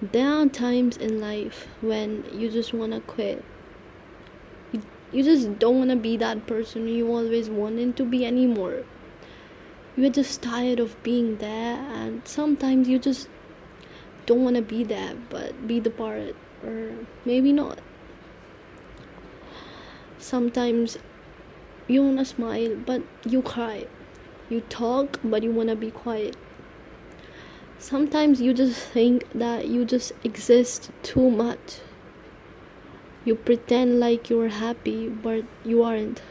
there are times in life when you just want to quit. You, you just don't want to be that person you always wanted to be anymore. You're just tired of being there and sometimes you just don't want to be there but be the part or maybe not. Sometimes you want to smile but you cry. You talk but you want to be quiet sometimes you just think that you just exist too much. You pretend like you're happy, but you aren't.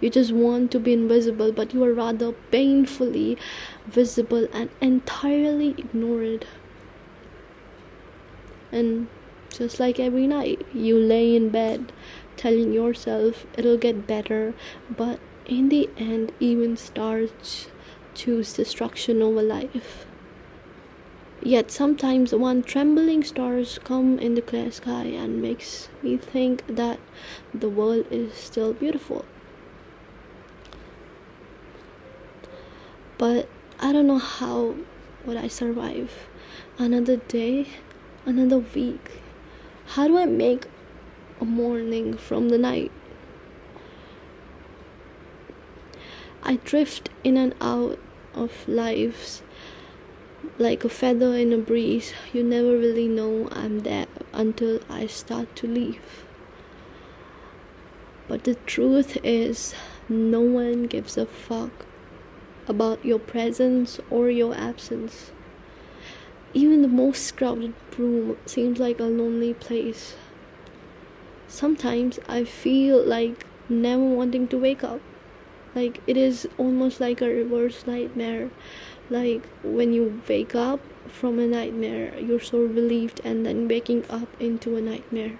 You just want to be invisible, but you are rather painfully visible and entirely ignored. And just like every night, you lay in bed telling yourself it'll get better, but in the end, even stars choose destruction over life. Yet sometimes one trembling stars come in the clear sky and makes me think that the world is still beautiful. But I don't know how would I survive another day, another week. How do I make a morning from the night? I drift in and out of lives like a feather in a breeze. You never really know I'm there until I start to leave. But the truth is, no one gives a fuck about your presence or your absence. Even the most crowded room seems like a lonely place. Sometimes I feel like never wanting to wake up like it is almost like a reverse nightmare. Like when you wake up from a nightmare you're so relieved and then waking up into a nightmare